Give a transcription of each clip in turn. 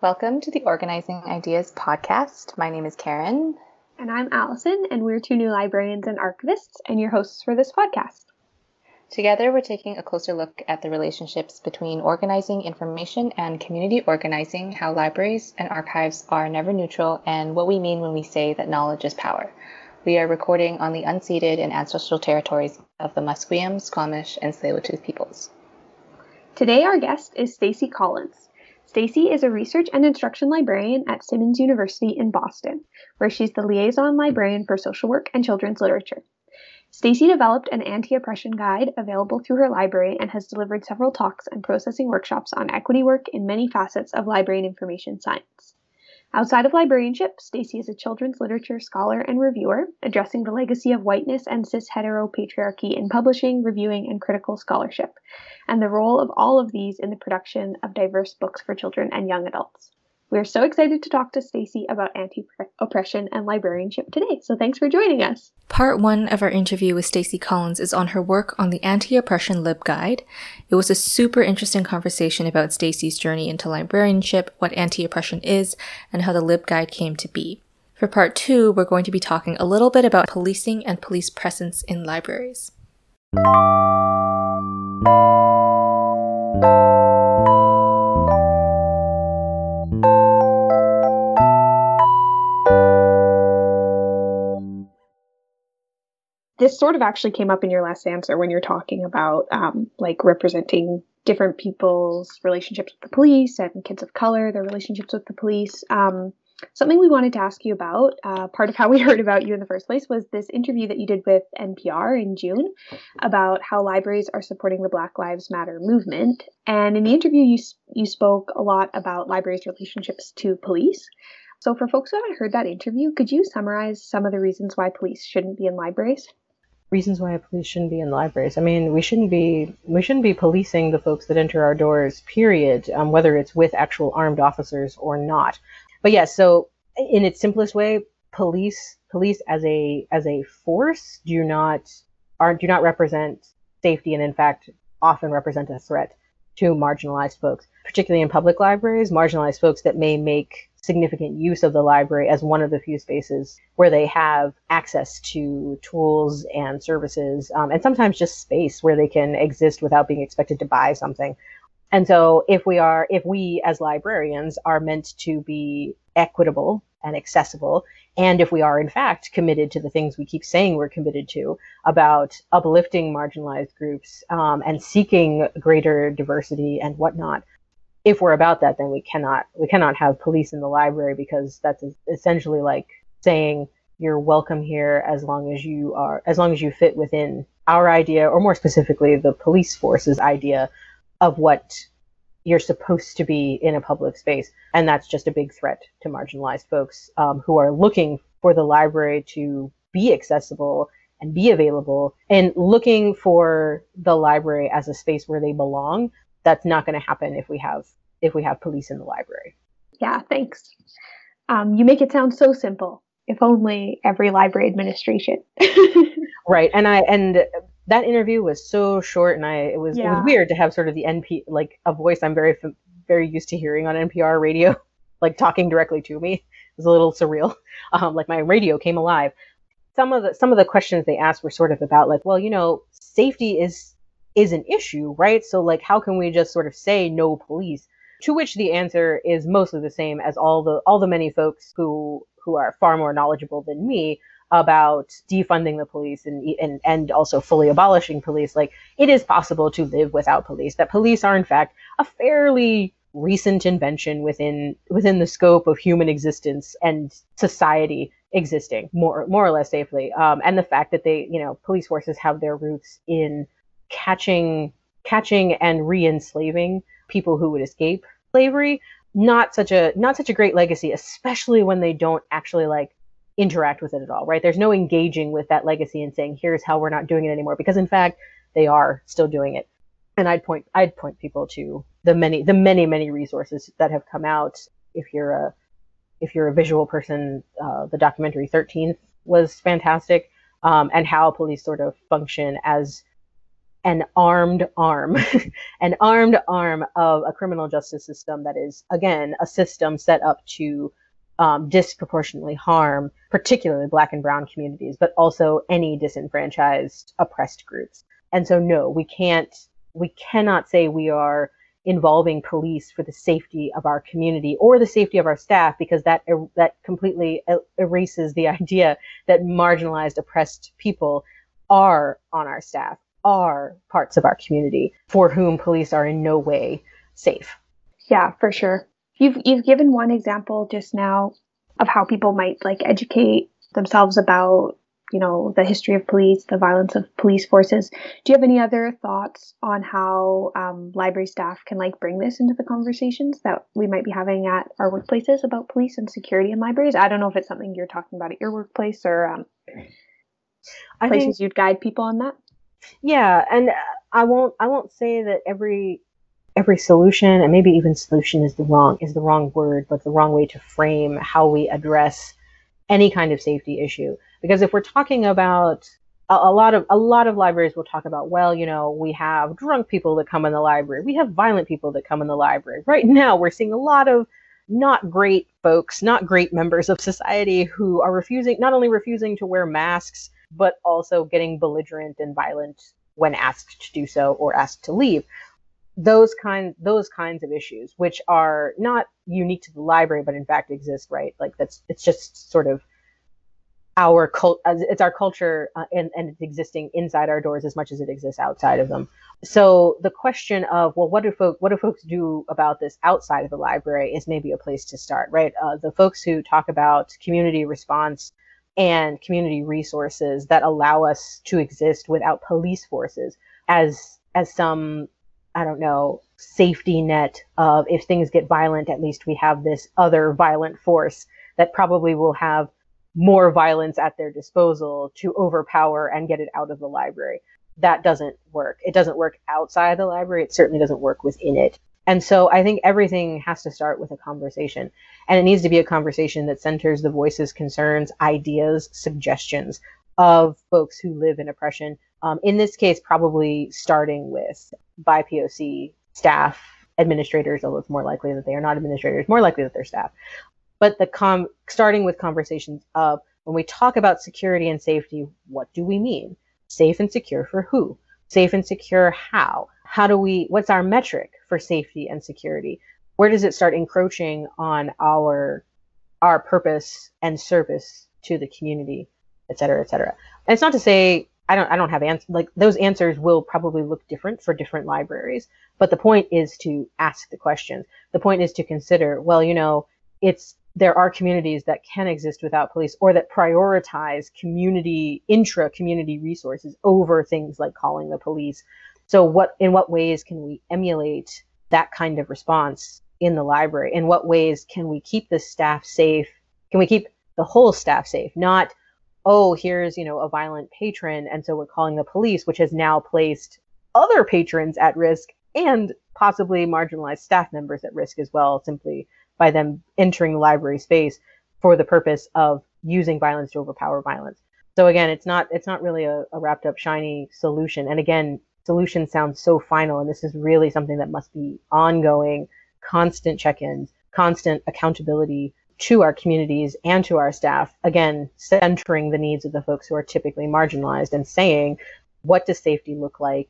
Welcome to the Organizing Ideas podcast. My name is Karen. And I'm Allison, and we're two new librarians and archivists, and your hosts for this podcast. Together, we're taking a closer look at the relationships between organizing information and community organizing, how libraries and archives are never neutral, and what we mean when we say that knowledge is power. We are recording on the unceded and ancestral territories of the Musqueam, Squamish, and Tsleil-Waututh peoples. Today, our guest is Stacy Collins. Stacy is a research and instruction librarian at Simmons University in Boston, where she's the liaison librarian for social work and children's literature. Stacy developed an anti-oppression guide available through her library and has delivered several talks and processing workshops on equity work in many facets of library and information science. Outside of librarianship, Stacy is a children's literature scholar and reviewer, addressing the legacy of whiteness and cis heteropatriarchy in publishing, reviewing, and critical scholarship, and the role of all of these in the production of diverse books for children and young adults. We're so excited to talk to Stacy about anti-oppression and librarianship today. So thanks for joining us. Part 1 of our interview with Stacy Collins is on her work on the Anti-Oppression Lib Guide. It was a super interesting conversation about Stacy's journey into librarianship, what anti-oppression is, and how the Lib Guide came to be. For part 2, we're going to be talking a little bit about policing and police presence in libraries. This sort of actually came up in your last answer when you're talking about um, like representing different people's relationships with the police and kids of color, their relationships with the police. Um, something we wanted to ask you about, uh, part of how we heard about you in the first place, was this interview that you did with NPR in June about how libraries are supporting the Black Lives Matter movement. And in the interview, you you spoke a lot about libraries' relationships to police. So, for folks who haven't heard that interview, could you summarize some of the reasons why police shouldn't be in libraries? Reasons why police shouldn't be in libraries. I mean, we shouldn't be we shouldn't be policing the folks that enter our doors. Period. Um, whether it's with actual armed officers or not. But yes, yeah, so in its simplest way, police police as a as a force do not are do not represent safety, and in fact, often represent a threat to marginalized folks, particularly in public libraries. Marginalized folks that may make significant use of the library as one of the few spaces where they have access to tools and services, um, and sometimes just space where they can exist without being expected to buy something. And so, if we are, if we as librarians are meant to be equitable and accessible, and if we are in fact committed to the things we keep saying we're committed to about uplifting marginalized groups um, and seeking greater diversity and whatnot, if we're about that, then we cannot we cannot have police in the library because that's essentially like saying you're welcome here as long as you are as long as you fit within our idea, or more specifically, the police force's idea of what you're supposed to be in a public space, and that's just a big threat to marginalized folks um, who are looking for the library to be accessible and be available and looking for the library as a space where they belong that's not going to happen if we have if we have police in the library. Yeah, thanks. Um, you make it sound so simple. If only every library administration. right, and I and that interview was so short, and I it was yeah. it was weird to have sort of the NP like a voice I'm very very used to hearing on NPR radio, like talking directly to me. It was a little surreal. Um, like my radio came alive. Some of the some of the questions they asked were sort of about like, well, you know, safety is is an issue, right? So like, how can we just sort of say no police? To which the answer is mostly the same as all the all the many folks who who are far more knowledgeable than me about defunding the police and and and also fully abolishing police. Like it is possible to live without police. That police are in fact a fairly recent invention within within the scope of human existence and society existing more more or less safely. Um, and the fact that they you know police forces have their roots in catching catching and re-enslaving people who would escape slavery. Not such a not such a great legacy especially when they don't actually like interact with it at all right? There's no engaging with that legacy and saying here's how we're not doing it anymore because in fact they are still doing it. And i'd point i'd point people to the many the many many resources that have come out. If you're a if you're a visual person uh, the documentary 13th was fantastic um, and how police sort of function as an armed arm, an armed arm of a criminal justice system that is, again, a system set up to um, disproportionately harm, particularly Black and Brown communities, but also any disenfranchised, oppressed groups. And so, no, we can't, we cannot say we are involving police for the safety of our community or the safety of our staff because that er, that completely erases the idea that marginalized oppressed people are on our staff are parts of our community for whom police are in no way safe. Yeah, for sure. You've you've given one example just now of how people might like educate themselves about you know the history of police, the violence of police forces. Do you have any other thoughts on how um, library staff can like bring this into the conversations that we might be having at our workplaces about police and security in libraries? I don't know if it's something you're talking about at your workplace or um, places think, you'd guide people on that. Yeah, and uh, I won't I won't say that every every solution and maybe even solution is the wrong is the wrong word, but the wrong way to frame how we address any kind of safety issue. Because if we're talking about a, a, lot of a lot of libraries will talk about, well, you know, we have drunk people that come in the library, we have violent people that come in the library. Right now, we're seeing a lot of not great folks, not great members of society who are refusing, not only refusing to wear masks, but also getting belligerent and violent when asked to do so or asked to leave. Those kind those kinds of issues, which are not unique to the library, but in fact exist, right? Like that's it's just sort of our cult it's our culture uh, and, and it's existing inside our doors as much as it exists outside of them so the question of well what do folks what do folks do about this outside of the library is maybe a place to start right uh, the folks who talk about community response and community resources that allow us to exist without police forces as as some i don't know safety net of if things get violent at least we have this other violent force that probably will have more violence at their disposal to overpower and get it out of the library. That doesn't work. It doesn't work outside the library. It certainly doesn't work within it and so I think everything has to start with a conversation. And it needs to be a conversation that centers the voices, concerns, ideas, suggestions of folks who live in oppression. Um, in this case, probably starting with BIPOC staff, administrators, although it's more likely that they are not administrators, more likely that they're staff. But the com- starting with conversations of when we talk about security and safety, what do we mean? Safe and secure for who? Safe and secure how? How do we what's our metric for safety and security? Where does it start encroaching on our our purpose and service to the community et cetera et cetera? And it's not to say i don't i don't have answers like those answers will probably look different for different libraries but the point is to ask the questions. The point is to consider well you know it's there are communities that can exist without police or that prioritize community intra community resources over things like calling the police so what in what ways can we emulate that kind of response in the library? In what ways can we keep the staff safe? Can we keep the whole staff safe? Not, oh, here's, you know, a violent patron and so we're calling the police, which has now placed other patrons at risk and possibly marginalized staff members at risk as well, simply by them entering the library space for the purpose of using violence to overpower violence. So again, it's not it's not really a, a wrapped up shiny solution. And again, solution sounds so final, and this is really something that must be ongoing, constant check ins, constant accountability to our communities and to our staff. Again, centering the needs of the folks who are typically marginalized and saying, what does safety look like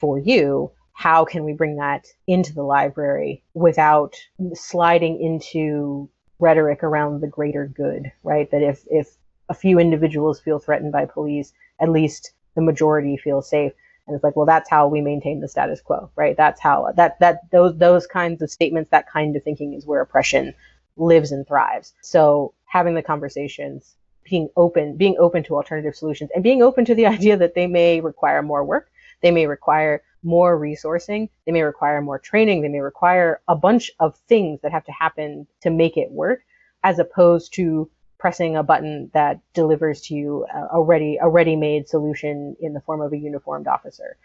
for you? How can we bring that into the library without sliding into rhetoric around the greater good, right? That if, if a few individuals feel threatened by police, at least the majority feel safe. And it's like, well, that's how we maintain the status quo, right? That's how that that those those kinds of statements, that kind of thinking is where oppression lives and thrives. So having the conversations, being open, being open to alternative solutions, and being open to the idea that they may require more work, they may require more resourcing, they may require more training, they may require a bunch of things that have to happen to make it work, as opposed to pressing a button that delivers to you a, ready a ready-made solution in the form of a uniformed officer.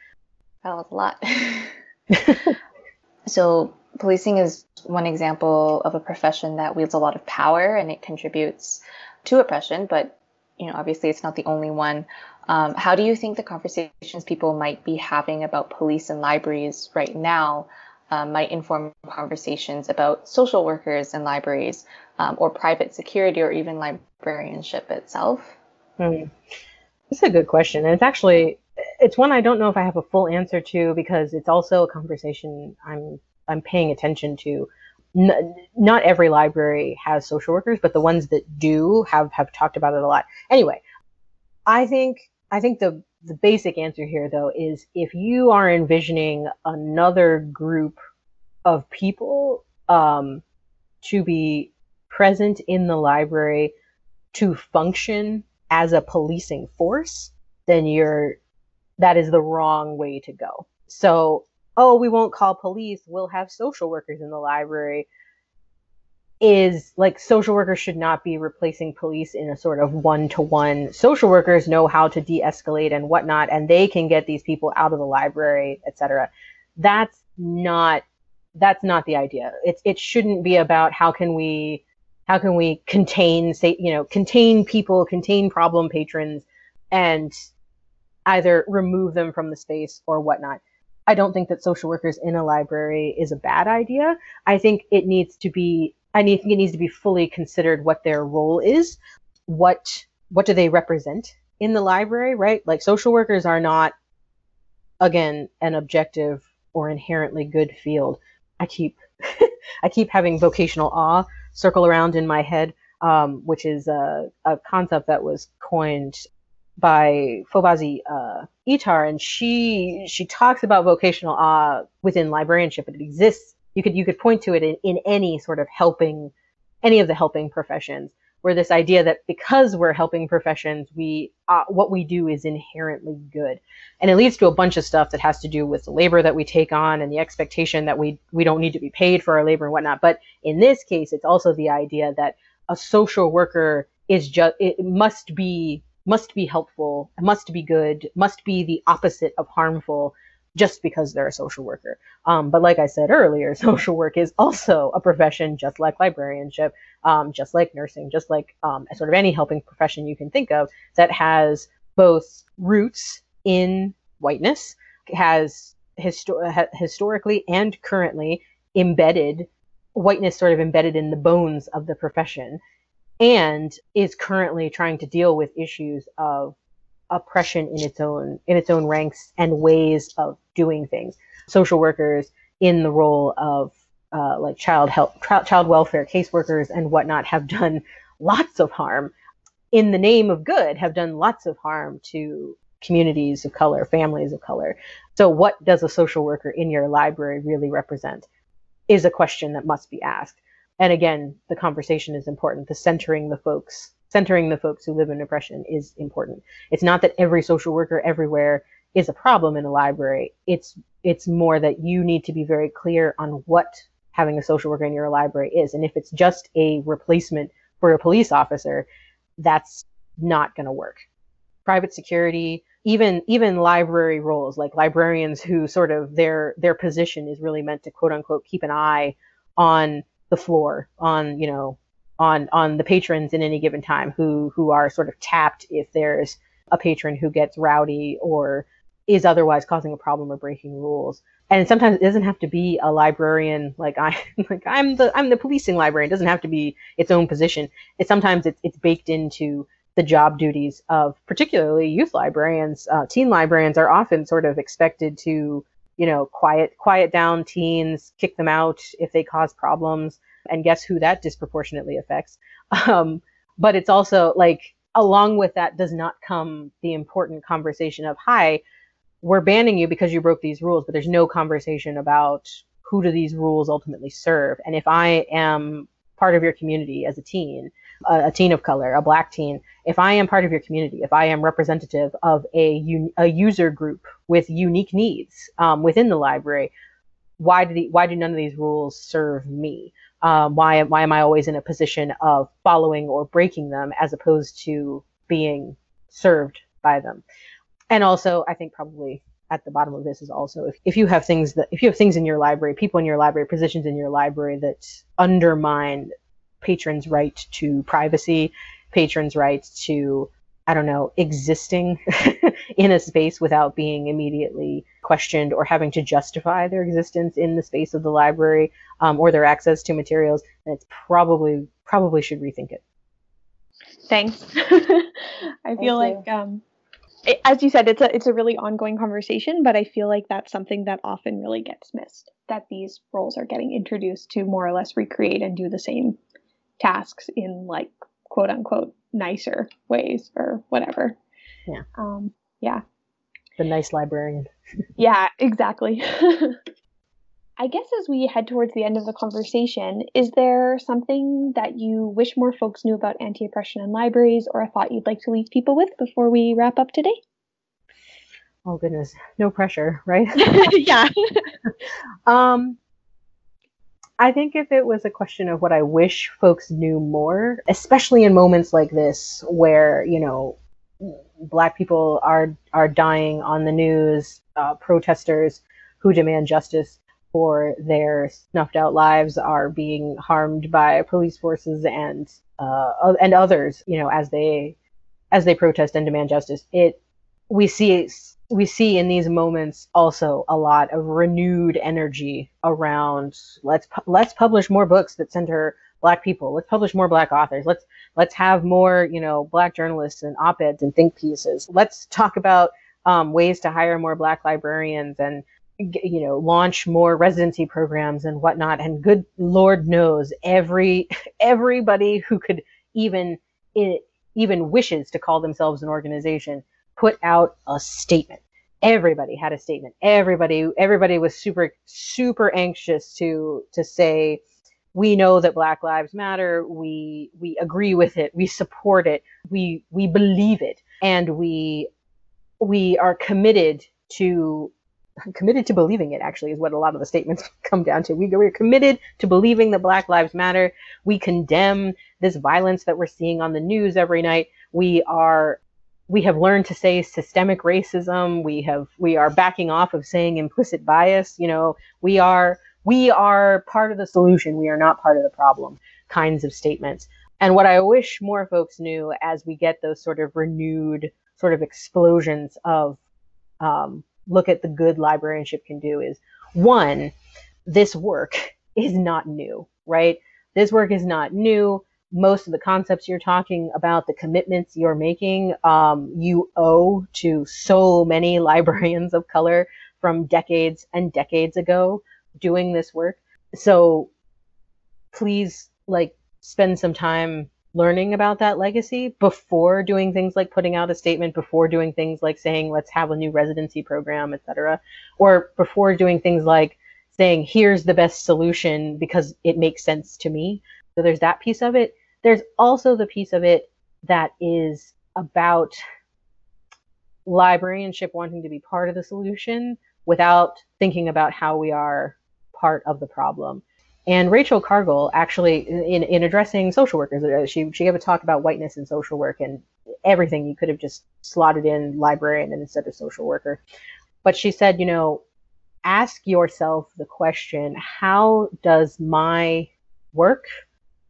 That was a lot. so policing is one example of a profession that wields a lot of power and it contributes to oppression, but you know, obviously it's not the only one. Um, how do you think the conversations people might be having about police and libraries right now um, might inform conversations about social workers and libraries um, or private security or even librarianship itself? Hmm. That's a good question. And it's actually it's one I don't know if I have a full answer to because it's also a conversation I'm I'm paying attention to. N- not every library has social workers, but the ones that do have have talked about it a lot. Anyway, I think I think the the basic answer here though is if you are envisioning another group of people um, to be present in the library to function as a policing force, then you're that is the wrong way to go. So, oh, we won't call police, we'll have social workers in the library is like social workers should not be replacing police in a sort of one to one. Social workers know how to de escalate and whatnot, and they can get these people out of the library, etc. That's not that's not the idea. It's it shouldn't be about how can we how can we contain say you know contain people, contain problem patrons, and either remove them from the space or whatnot. I don't think that social workers in a library is a bad idea. I think it needs to be I think it needs to be fully considered what their role is, what what do they represent in the library, right? Like social workers are not again an objective or inherently good field. I keep I keep having vocational awe circle around in my head, um, which is a, a concept that was coined by Fobazi uh, Ettarh, and she she talks about vocational awe within librarianship, but it exists. You could you could point to it in, in any sort of helping, any of the helping professions, where this idea that because we're helping professions, we uh, what we do is inherently good, and it leads to a bunch of stuff that has to do with the labor that we take on and the expectation that we we don't need to be paid for our labor and whatnot. But in this case, it's also the idea that a social worker is just it must be must be helpful, must be good, must be the opposite of harmful just because they're a social worker. Um, but like I said earlier, social work is also a profession just like librarianship, um, just like nursing, just like um, sort of any helping profession you can think of that has both roots in whiteness, has histor- ha- historically and currently embedded whiteness sort of embedded in the bones of the profession and is currently trying to deal with issues of oppression in its own in its own ranks and ways of doing things. Social workers in the role of uh, like child health, child welfare caseworkers and whatnot have done lots of harm in the name of good. Have done lots of harm to communities of color, families of color. So, what does a social worker in your library really represent? Is a question that must be asked and again, the conversation is important. The centering the folks, centering the folks who live in oppression is important. It's not that every social worker everywhere is a problem in a library. It's it's more that you need to be very clear on what having a social worker in your library is. And if it's just a replacement for a police officer, that's not going to work. Private security, even even library roles, like librarians who sort of their their position is really meant to quote unquote keep an eye on the floor on you know on on the patrons in any given time who who are sort of tapped if there's a patron who gets rowdy or is otherwise causing a problem or breaking rules. And sometimes it doesn't have to be a librarian like I like I'm the I'm the policing librarian. It doesn't have to be its own position. It sometimes it's it's baked into the job duties of particularly youth librarians. Uh, teen librarians are often sort of expected to you know, quiet quiet down teens, kick them out if they cause problems, and guess who that disproportionately affects. Um, but it's also like along with that does not come the important conversation of hi, we're banning you because you broke these rules, but there's no conversation about who do these rules ultimately serve. And if I am part of your community as a teen, a, a, teen of color, a black teen, if I am part of your community, if I am representative of a, un, a user group with unique needs um, within the library, why do the, why do none of these rules serve me? Um, why why am I always in a position of following or breaking them as opposed to being served by them? And also, I think probably at the bottom of this is also if, if you have things that if you have things in your library, people in your library, positions in your library that undermine patrons' right to privacy, patrons' right to I don't know, existing in a space without being immediately questioned or having to justify their existence in the space of the library um, or their access to materials, then it's probably probably should rethink it. Thanks. I feel like um, it, as you said, it's a it's a really ongoing conversation, but I feel like that's something that often really gets missed. That these roles are getting introduced to more or less recreate and do the same tasks in like quote unquote nicer ways or whatever. Yeah. Um, yeah. The nice librarian. yeah, exactly. I guess as we head towards the end of the conversation, is there something that you wish more folks knew about anti oppression in libraries or a thought you'd like to leave people with before we wrap up today? Oh, goodness. No pressure, right? yeah. um, I think if it was a question of what I wish folks knew more, especially in moments like this where, you know, black people are are dying on the news, uh, protesters who demand justice for their snuffed out lives are being harmed by police forces and uh, and others, you know, as they as they protest and demand justice. It we see we see in these moments also a lot of renewed energy around let's let's publish more books that center black people let's publish more black authors let's let's have more you know black journalists and op-eds and think pieces let's talk about um, ways to hire more black librarians and you know launch more residency programs and whatnot and good lord knows every everybody who could even even wishes to call themselves an organization put out a statement. Everybody had a statement. Everybody, everybody was super, super anxious to to say, we know that Black Lives Matter. We we agree with it. We support it. We we believe it, and we we are committed to committed to believing it actually is what a lot of the statements come down to we, we're committed to believing that black lives matter we condemn this violence that we're seeing on the news every night we are we have learned to say systemic racism. We have we are backing off of saying implicit bias. You know, we are we are part of the solution. We are not part of the problem. Kinds of statements. And what I wish more folks knew as we get those sort of renewed sort of explosions of um, look at the good librarianship can do is one, this work is not new, right? This work is not new most of the concepts you're talking about, the commitments you're making, um, you owe to so many librarians of color from decades and decades ago doing this work. So please, like, spend some time learning about that legacy before doing things like putting out a statement, before doing things like saying, let's have a new residency program, etc., or before doing things like saying, here's the best solution because it makes sense to me. So there's that piece of it. There's also the piece of it that is about librarianship wanting to be part of the solution without thinking about how we are part of the problem. And Rachel Cargle actually, in, in addressing social workers, uh, she, she gave a talk about whiteness in social work and everything. You could have just slotted in librarian instead of social worker. But she said, you know, ask yourself the question how does my work,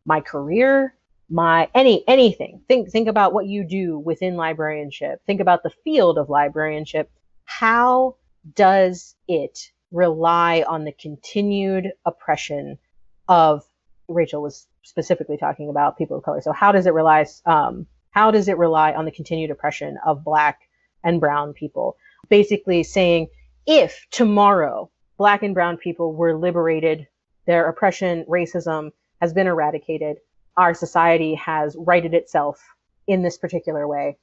my career, my any anything think think about what you do within librarianship think about the field of librarianship how does it rely on the continued oppression of rachel was specifically talking about people of color so how does it rely um, how does it rely on the continued oppression of black and brown people basically saying if tomorrow black and brown people were liberated their oppression racism has been eradicated our society has righted itself in this particular way.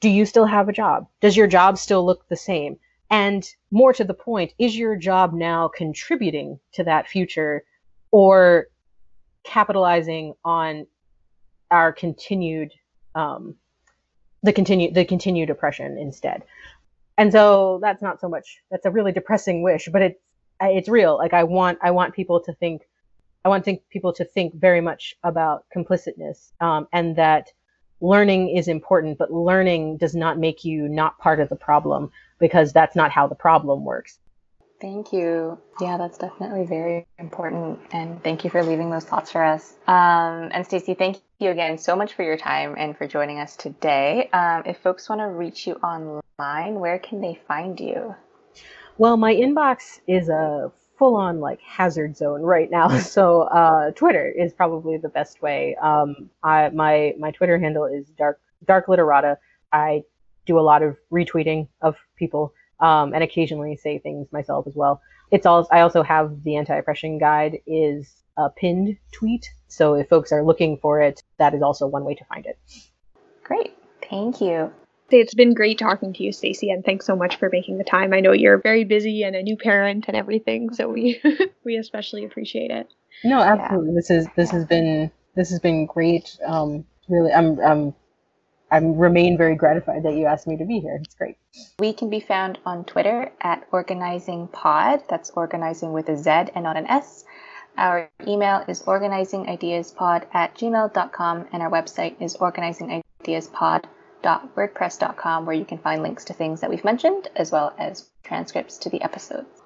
Do you still have a job? Does your job still look the same? And more to the point, is your job now contributing to that future or capitalizing on our continued um, the continued the continued oppression instead? And so that's not so much that's a really depressing wish, but it's it's real. Like I want I want people to think I want think people to think very much about complicitness um, and that learning is important, but learning does not make you not part of the problem because that's not how the problem works. Thank you. Yeah, that's definitely very important. And thank you for leaving those thoughts for us. Um, and Stacy, thank you again so much for your time and for joining us today. Um, if folks want to reach you online, where can they find you? Well, my inbox is a full on like hazard zone right now. So uh, Twitter is probably the best way. Um, I, my my Twitter handle is dark dark literata. I do a lot of retweeting of people um, and occasionally say things myself as well. It's all. I also have the anti-oppression guide is a pinned tweet. So if folks are looking for it, that is also one way to find it. Great. Thank you. It's been great talking to you, Stacy, and thanks so much for making the time. I know you're very busy and a new parent and everything, so we we especially appreciate it. No, absolutely. Yeah. This is this has been this has been great. Um, really, I'm I'm I remain very gratified that you asked me to be here. It's great. We can be found on Twitter at Organizing Pod. That's organizing with a Z and not an S. Our email is organizingideaspod at gmail.com, and our website is organizingideaspod.com wordpress.com where you can find links to things that we've mentioned as well as transcripts to the episodes.